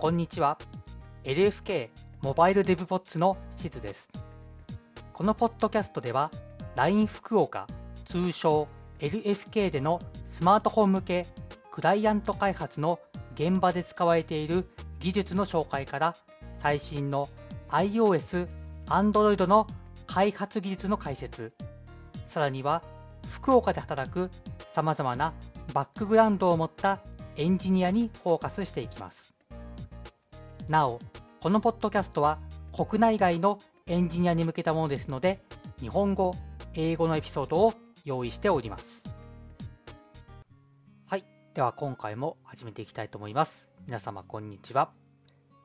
こんにちは。LFK モバイルデブポッツのしずです。このポッドキャストでは、LINE 福岡、通称 LFK でのスマートフォン向けクライアント開発の現場で使われている技術の紹介から最新の iOS、Android の開発技術の解説、さらには福岡で働くさまざまなバックグラウンドを持ったエンジニアにフォーカスしていきます。なお、このポッドキャストは国内外のエンジニアに向けたものですので、日本語、英語のエピソードを用意しております。はい。では今回も始めていきたいと思います。皆様こんにちは。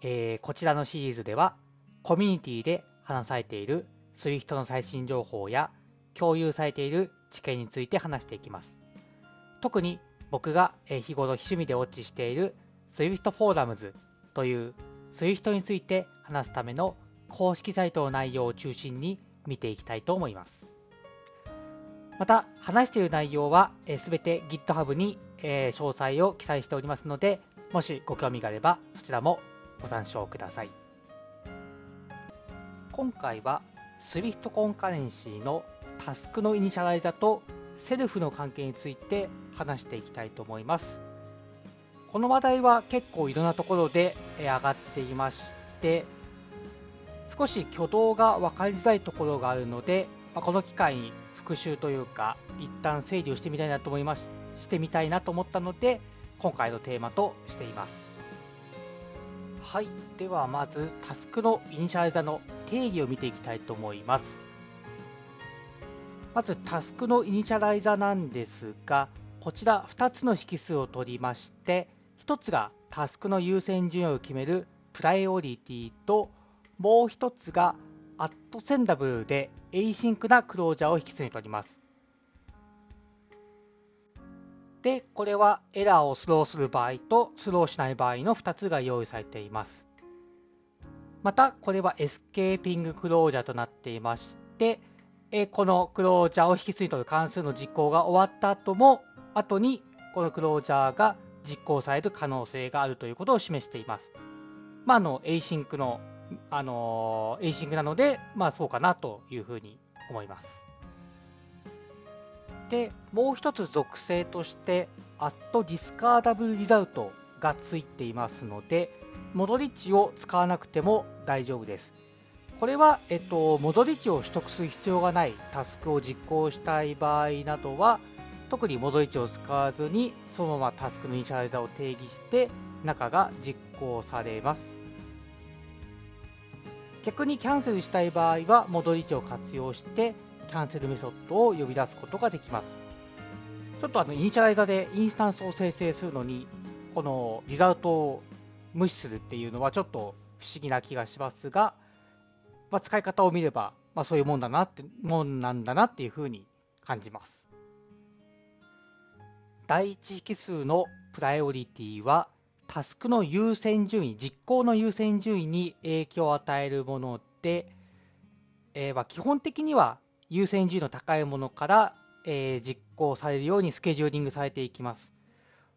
えー、こちらのシリーズでは、コミュニティで話されている SWIFT の最新情報や共有されている知見について話していきます。特に僕が日頃趣味でウォッチしている SWIFT フォーラムズという SWIFT について話すための公式サイトの内容を中心に見ていきたいと思います。また、話している内容はすべて GitHub に詳細を記載しておりますので、もしご興味があればそちらもご参照ください。今回は Swift コンカレンシーのタスクのイニシャライザとセルフの関係について話していきたいと思います。この話題は結構いろんなところで上がっていまして、少し挙動が分かりづらいところがあるので、まこの機会に復習というか、一旦整理をしてみたいなと思います、してみたいなと思ったので、今回のテーマとしています。はい、ではまずタスクのイニシャライザの定義を見ていきたいと思います。まずタスクのイニシャライザなんですが、こちら2つの引数を取りまして、1つがタスクの優先順位を決める priority と、もう1つが@Sendable で async なクロージャーを引数に取ります。で、これはエラーをスローする場合とスローしない場合の2つが用意されています。また、これは escaping クロージャーとなっていまして、このクロージャーを引数に取る関数の実行が終わった後も、後にこのクロージャーが実行される可能性があるということを示しています。まあ、あの、 async の、あの、 async なので、まあ、そうかなというふうに思います。で、もう一つ属性として、アットディスカーダブルリザルトがついていますので、戻り値を使わなくても大丈夫です。これは、えっと、戻り値を取得する必要がないタスクを実行したい場合などは、特に戻り値を使わずに、そのままタスクのイニシャライザーを定義して、中が実行されます。逆にキャンセルしたい場合は、戻り値を活用して、キャンセルメソッドを呼び出すことができます。ちょっとあのイニシャライザーでインスタンスを生成するのに、この result を無視するっていうのはちょっと不思議な気がしますが、まあ、使い方を見れば、まあ、そういうもんだなって、もんなんだなっていうふうに感じます。第一引数の priority は、タスクの優先順位、実行の優先順位に影響を与えるもので、えー、基本的には優先順位の高いものから、えー、実行されるようにスケジューリングされていきます。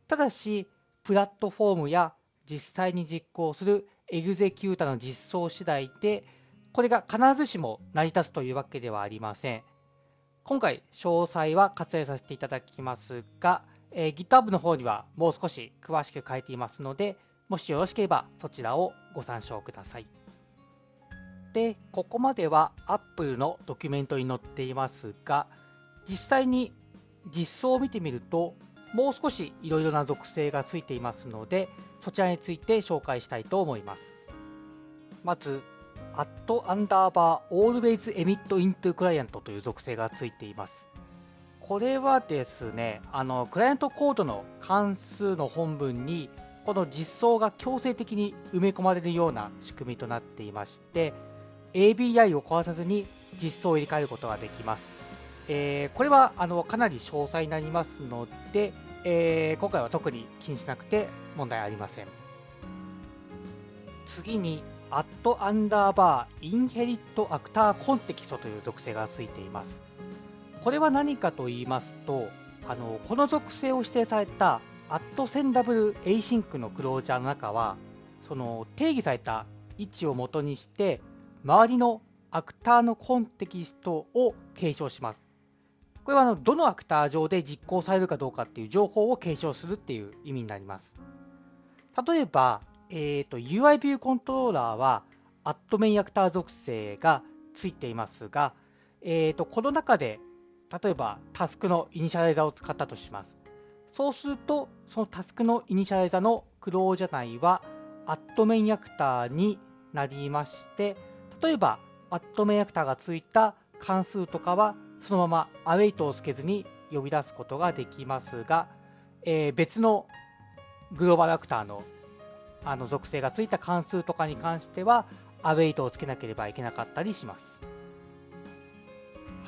ただし、プラットフォームや実際に実行するエグゼキュータの実装次第で、これが必ずしも成り立つというわけではありません。今回、詳細は割愛させていただきますが、えー、GitHub の方にはもう少し詳しく書いていますので、もしよろしければそちらをご参照ください。で、ここまでは Apple のドキュメントに載っていますが、実際に実装を見てみると、もう少しいろいろな属性がついていますので、そちらについて紹介したいと思います。まず、アットアンダーバー always emit into client という属性がついています。これはですね、あのクライアントコードの関数の本文に、この実装が強制的に埋め込まれるような仕組みとなっていまして、ABI を壊さずに実装を入れ替えることができます。えー、これはあのかなり詳細になりますので、えー、今回は特に気にしなくて問題ありません。次に、@_inheritActorContext という属性がついています。これは何かと言いますと、あのこの属性を指定された at sendable async のクロージャーの中は、その定義された位置をもとにして、周りのアクターのコンテキストを継承します。これはあのどのアクター上で実行されるかどうかっていう情報を継承するっていう意味になります。例えば、えーと、UI ビューコントローラーはアットメインアクター属性がついていますが、えーと、この中で例えばタスクのイニシャライザを使ったとします。そうすると、そのタスクのイニシャライザのクロージャ内は@MainActor になりまして、例えば @MainActor がついた関数とかはそのまま await をつけずに呼び出すことができますが、えー、別の global actor のあの属性がついた関数とかに関しては、 await をつけなければいけなかったりします。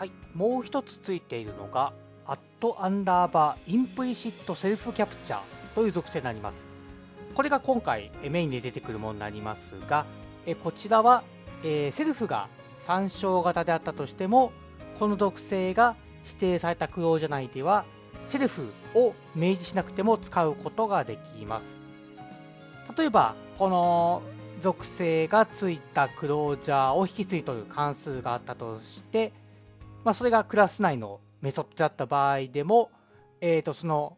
はい、もう一つついているのが、アットアンダーバーインプリシットセルフキャプチャーという属性になります。これが今回メインで出てくるものになりますが、こちらはえ self が参照型であったとしても、この属性が指定されたクロージャ内では、セルフを明示しなくても使うことができます。例えば、この属性がついたクロージャーを引き継い取る関数があったとして、まあ、それがクラス内のメソッドだった場合でも、えー、とその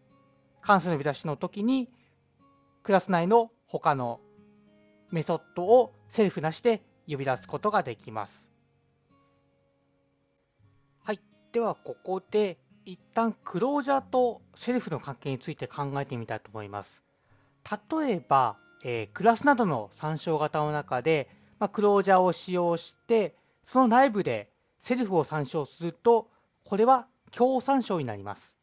関数の呼び出しの時に、クラス内の他のメソッドをセルフなしで呼び出すことができます。はい。では、ここで一旦クロージャーとセルフの関係について考えてみたいと思います。例えば、えー、クラスなどの参照型の中で、まあ、クロージャーを使用して、その内部でセルフを参照すると、これは強参照になります。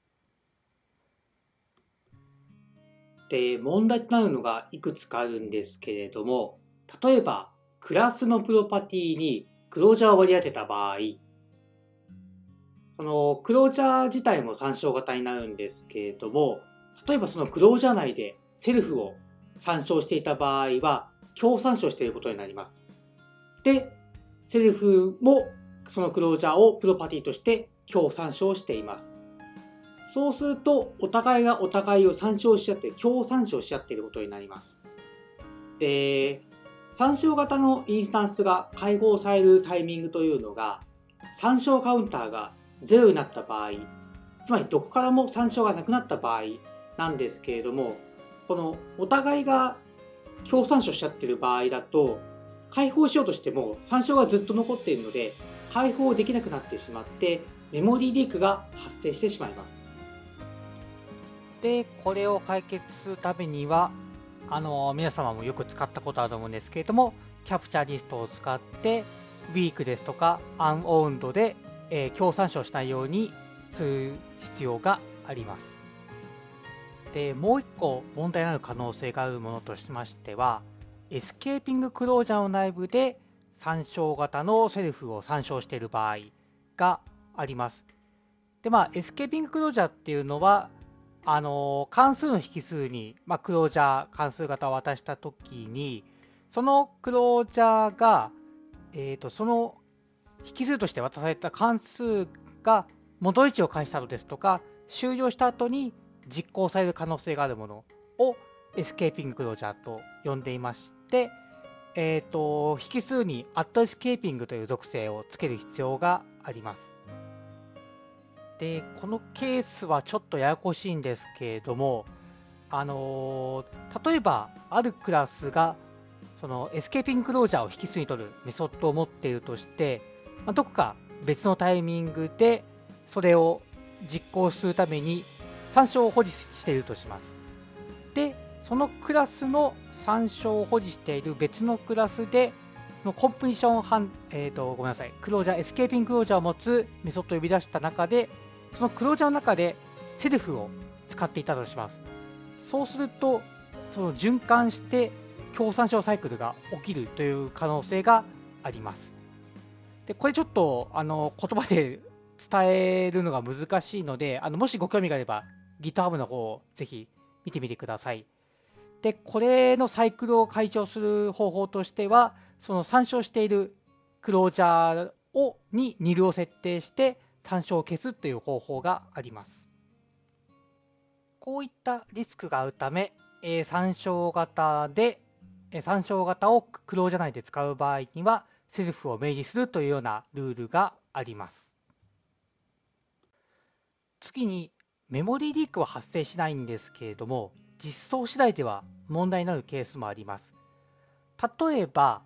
で、問題となるのがいくつかあるんですけれども、例えば、クラスのプロパティにクロージャーを割り当てた場合、そのクロージャー自体も参照型になるんですけれども、例えばそのクロージャー内でセルフを参照していた場合は、強参照していることになります。で、セルフもそのクロージャーをプロパティとして強参照しています。そうすると、お互いがお互いを参照し合って、強参照し合っていることになります。で、参照型のインスタンスが解放されるタイミングというのが、参照カウンターが0になった場合、つまりどこからも参照がなくなった場合なんですけれども、このお互いが共参照しちゃってる場合だと解放しようとしても参照がずっと残っているので解放できなくなってしまってメモリーリークが発生してしまいます。でこれを解決するためにはあの皆様もよく使ったことあると思うんですけれどもキャプチャーリストを使ってウィークですとかアンオウンドで、えー、共参照しないようにする必要があります。で、もう一個問題になる可能性があるものとしましては、エスケーピングクロージャーの内部で参照型のセルフを参照している場合があります。で、まあ、エスケーピングクロージャーっていうのは、あの関数の引数に、まあ、クロージャー関数型を渡したときに、そのクロージャーが、えーと、その引数として渡された関数が元位置を返したのですとか、終了した後に実行される可能性があるものをエスケーピングクロージャーと呼んでいまして、えーと、引数にアットエスケーピングという属性をつける必要があります。で、このケースはちょっとややこしいんですけれども、あのー、例えばあるクラスがそのエスケーピングクロージャーを引数に取るメソッドを持っているとして、まあ、どこか別のタイミングでそれを実行するために参照を保持しているとします。そのクラスの参照を保持している別のクラスで、そのコンプリションハン、え、ー、と、ごめんなさい、クロージャー、エスケーピングクロージャーを持つメソッドを呼び出した中で、そのクロージャーの中でセルフを使っていたとします。そうすると、その循環して共産症サイクルが起きるという可能性があります。でこれちょっとあの言葉で伝えるのが難しいので、あのもしご興味があれば GitHub の方をぜひ見てみてください。で、これのサイクルを解消する方法としては、その参照しているクロージャーをにニルを設定して参照を消すという方法があります。こういったリスクがあるため、えー、参照型でえ参照型をクローじゃないで使う場合には、セルフを明示するというようなルールがあります。次に、メモリーリークは発生しないんですけれども、実装次第では問題になるケースもあります。例えば、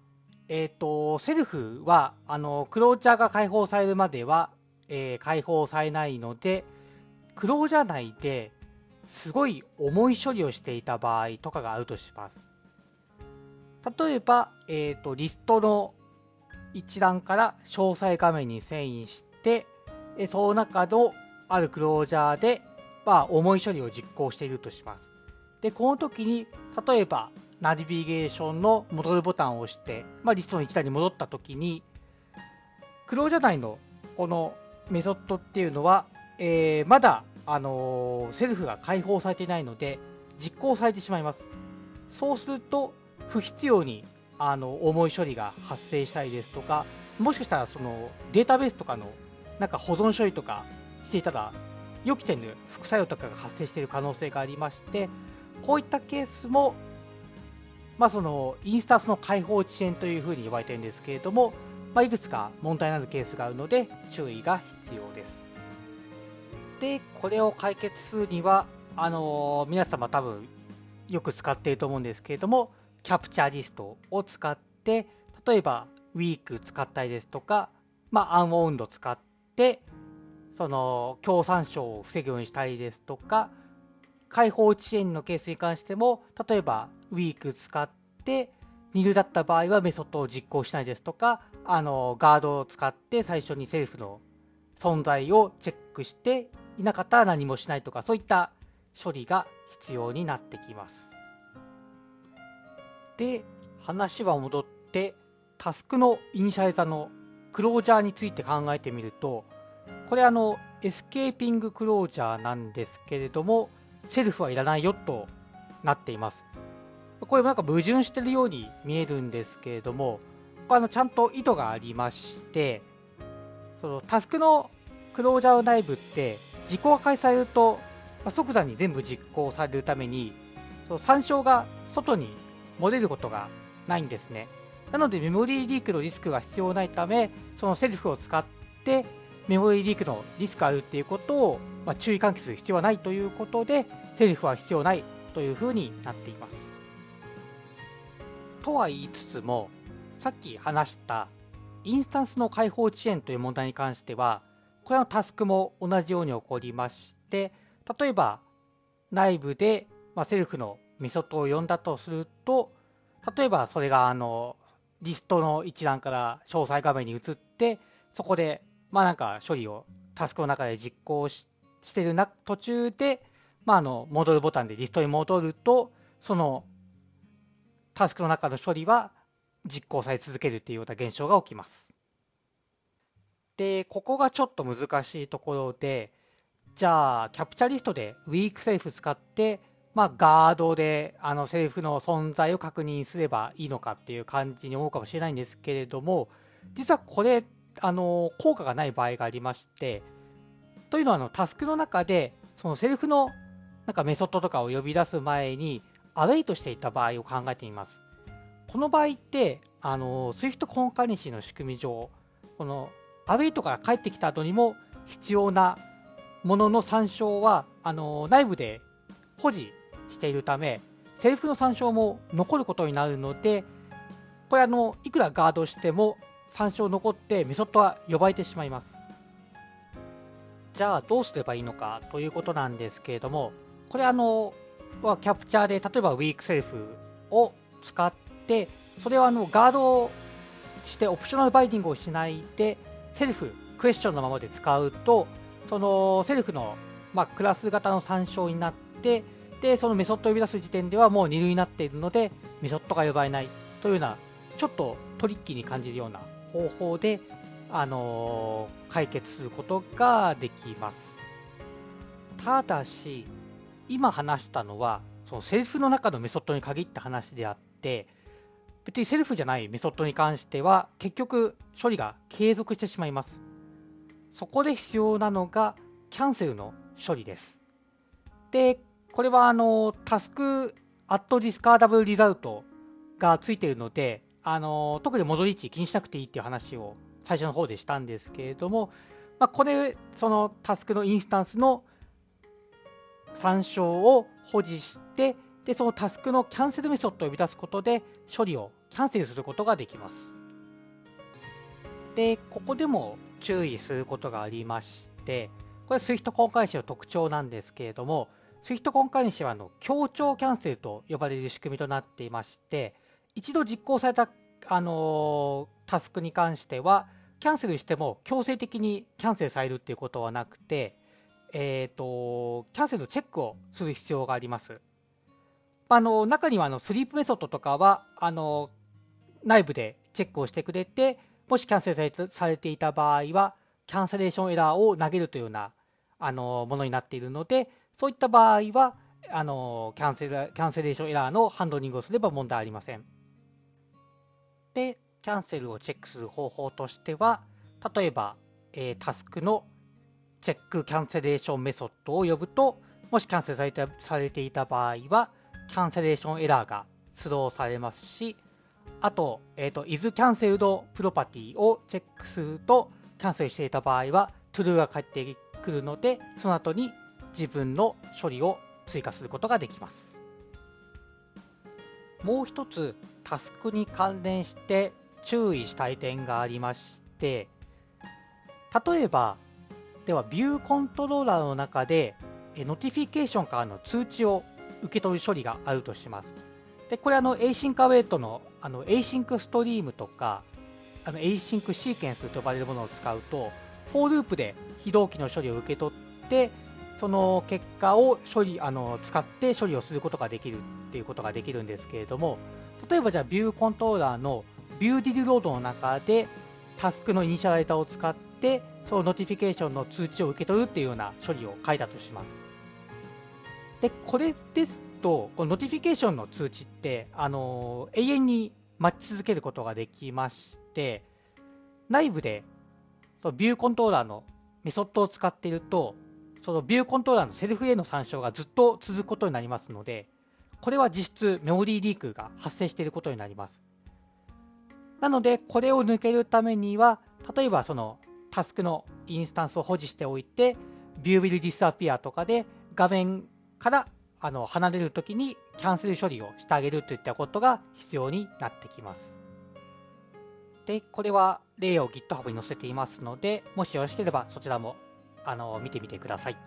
えーと、セルフはあのクロージャーが解放されるまでは、えー、解放されないので、クロージャー内ですごい重い処理をしていた場合とかがあるとします。例えば、えーと、リストの一覧から詳細画面に遷移して、その中のあるクロージャーで、まあ、重い処理を実行しているとします。で、この時に、例えば、ナビゲーションの戻るボタンを押して、まあ、リストの一覧に戻った時に、クロージャー内のこのメソッドっていうのは、えー、まだ、あのー、セルフが解放されていないので、実行されてしまいます。そうすると、不必要にあの重い処理が発生したりですとか、もしかしたらそのデータベースとかのなんか保存処理とかしていたら、予期せぬ副作用とかが発生している可能性がありまして、こういったケースも、まあ、そのインスタンスの開放遅延というふうに言われているんですけれども、まあ、いくつか問題のあるケースがあるので注意が必要です。で、これを解決するには、あの、皆様多分よく使っていると思うんですけれども、キャプチャーリストを使って、例えばウィーク使ったりですとか、まあ、アンオウンド使って、その共産症を防ぐようにしたりですとか、開放遅延のケースに関しても、例えばウィーク使って、2ルだった場合はメソッドを実行しないですとか、あのガードを使って最初にセルフの存在をチェックしていなかったら何もしないとか、そういった処理が必要になってきます。で、話は戻って、タスクのイニシャリザのクロージャーについて考えてみると、これあの、エスケーピングクロージャーなんですけれども、セルフはいらないよとなっています。これもなんか矛盾してるように見えるんですけれども、これあのちゃんと意図がありまして、そのタスクのクロージャー内部って実行が開始されると、ま、即座に全部実行されるために、その参照が外に漏れることがないんですね。なのでメモリーリークのリスクが必要ないため、そのセルフを使ってメモリーリークのリスクあるっていうことを、まあ、注意喚起する必要はないということで、セルフは必要ないというふうになっています。とは言いつつも、さっき話したインスタンスの開放遅延という問題に関しては、これのタスクも同じように起こりまして、例えば内部で、まあ、セルフのメソッドを呼んだとすると、例えばそれがあのリストの一覧から詳細画面に移って、そこで、まあなんか処理をタスクの中で実行ししてるな途中で、まあ、あの戻るボタンでリストに戻ると、そのタスクの中の処理は実行され続けるというような現象が起きます。で、ここがちょっと難しいところで、じゃあ、キャプチャリストでウィークセーフ使って、まあ、ガードであのセリフの存在を確認すればいいのかっていう感じに思うかもしれないんですけれども、実はこれ、あの効果がない場合がありまして、というのはあのタスクの中で、そのセリフのなんかメソッドとかを呼び出す前に、アウェイとしていた場合を考えてみます。この場合って、あの Swift コンカレンシーの仕組み上、このアウェイトから帰ってきた後にも必要なものの参照は、あの内部で保持しているため、セリフの参照も残ることになるので、これあの、いくらガードしても参照残ってメソッドは呼ばれてしまいます。じゃあどうすればいいのかということなんですけれども、これあの、はキャプチャーで例えば weak self を使って、それをあのガードして optional binding をしないで、セルフ、クエスチョンのままで使うと、その self の、まあ、クラス型の参照になって、で、そのメソッドを呼び出す時点ではもう nil になっているので、メソッドが呼ばれないというような、ちょっとトリッキーに感じるような方法で、あの、解決することができます。ただし、今話したのは、そのセルフの中のメソッドに限った話であって、別にセルフじゃないメソッドに関しては、結局処理が継続してしまいます。そこで必要なのが、キャンセルの処理です。で、これはあのタスクアットディスカーダブルリザルトがついているので、あの特に戻り値気にしなくていいっていう話を最初の方でしたんですけれども、まあ、これ、そのタスクのインスタンスの参照を保持して、でそのタスクのキャンセルメソッドを呼び出すことで処理をキャンセルすることができます。で、ここでも注意することがありまして、これ SWIFT コンカレンシの特徴なんですけれども、SWIFT コンカレンシはあの協調キャンセルと呼ばれる仕組みとなっていまして、一度実行された、あの、タスクに関しては、キャンセルしても強制的にキャンセルされるっていうことはなくて、えーと、キャンセルのチェックをする必要があります。あの中にはあのスリープメソッドとかはあの内部でチェックをしてくれて、もしキャンセルされていた場合は、キャンセレーションエラーを投げるというようなあのものになっているので、そういった場合は、あのキャンセルキャンセレーションエラーのハンドリングをすれば問題ありません。で、キャンセルをチェックする方法としては、例えば、え、タスクのチェックキャンセレーションメソッドを呼ぶと、もしキャンセルされてされていた場合は、キャンセレーションエラーがスローされますし、あと、えっ、ー、と、is cancelled property をチェックすると、キャンセルしていた場合は、true が返ってくるので、その後に自分の処理を追加することができます。もう一つ、タスクに関連して注意したい点がありまして、例えば、では、 view controller の中で、 notification からの通知を受け取る処理があるとします。で、これあの、Async Await のあの Async Stream とか、あの Async シーケンスと呼ばれるものを使うと、 for loop で非同期の処理を受け取って、その結果を処理あの使って処理をすることができるっていうことができるんですけれども、例えばじゃあ view controller の viewDidLoad の中でタスクのイニシャライザーを使ってその notification の通知を受け取るっていうような処理を書いたとします。で、これですと、この Notification の通知って、あの永遠に待ち続けることができまして、内部でその ViewController のメソッドを使っていると、その ViewController の self への参照がずっと続くことになりますので、これは実質メモリーリークが発生していることになります。なので、これを避けるためには、例えばそのタスクのインスタンスを保持しておいて、View will disappear とかで画面からあの離れるときにキャンセル処理をしてあげるといったことが必要になってきます。で、これは例を GitHub に載せていますので、もしよろしければそちらもあの見てみてください。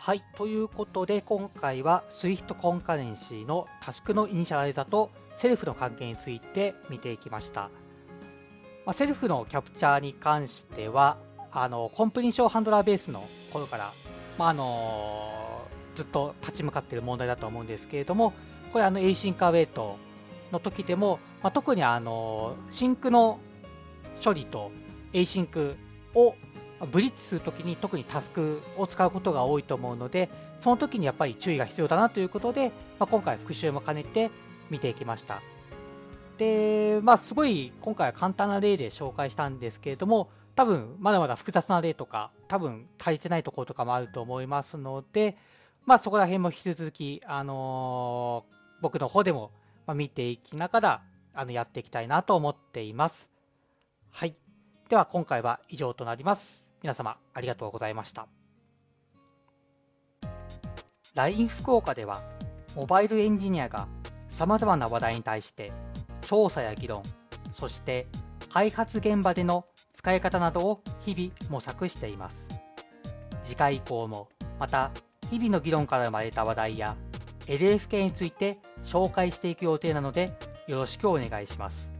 はい、ということで今回は Swift コンカレンシーのタスクのイニシャライザとセルフの関係について見ていきました。まあ、 self のキャプチャーに関しては、あの completion handler ベースの頃から、まあ、あのずっと立ち向かっている問題だと思うんですけれども、これあの Async Await の時でも、まあ、特にあの sync の処理と Async をブリッジするときに特にタスクを使うことが多いと思うので、その時にやっぱり注意が必要だなということで、まあ、今回復習も兼ねて見ていきました。で、まあすごい今回は簡単な例で紹介したんですけれども、多分まだまだ複雑な例とか、多分足りてないところとかもあると思いますので、まあそこら辺も引き続き、あのー、僕の方でも見ていきながらあのやっていきたいなと思っています。はい。では今回は以上となります。皆様ありがとうございました。LINE 福岡では、モバイルエンジニアが様々な話題に対して調査や議論、そして開発現場での使い方などを日々模索しています。次回以降もまた日々の議論から生まれた話題や LFK について紹介していく予定なのでよろしくお願いします。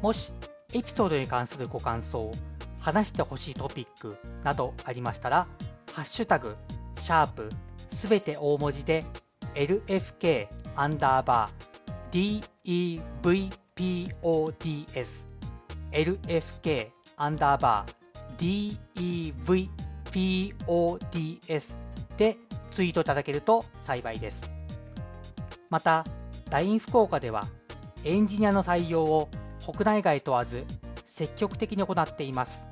もしエピソードに関するご感想、話してほしいトピックなどありましたら、ハッシュタグ、シャープ、すべて大文字で、LFK アンダーバー DEVPODS、LFK アンダーバー DEVPODS でツイートいただけると幸いです。また、LINE 福岡では、エンジニアの採用を国内外問わず積極的に行っています。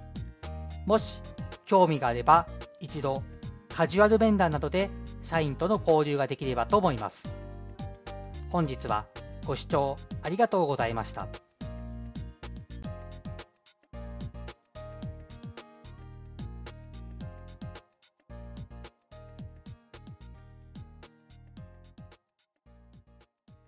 もし興味があれば一度カジュアル面談などで社員との交流ができればと思います。本日はご視聴ありがとうございました。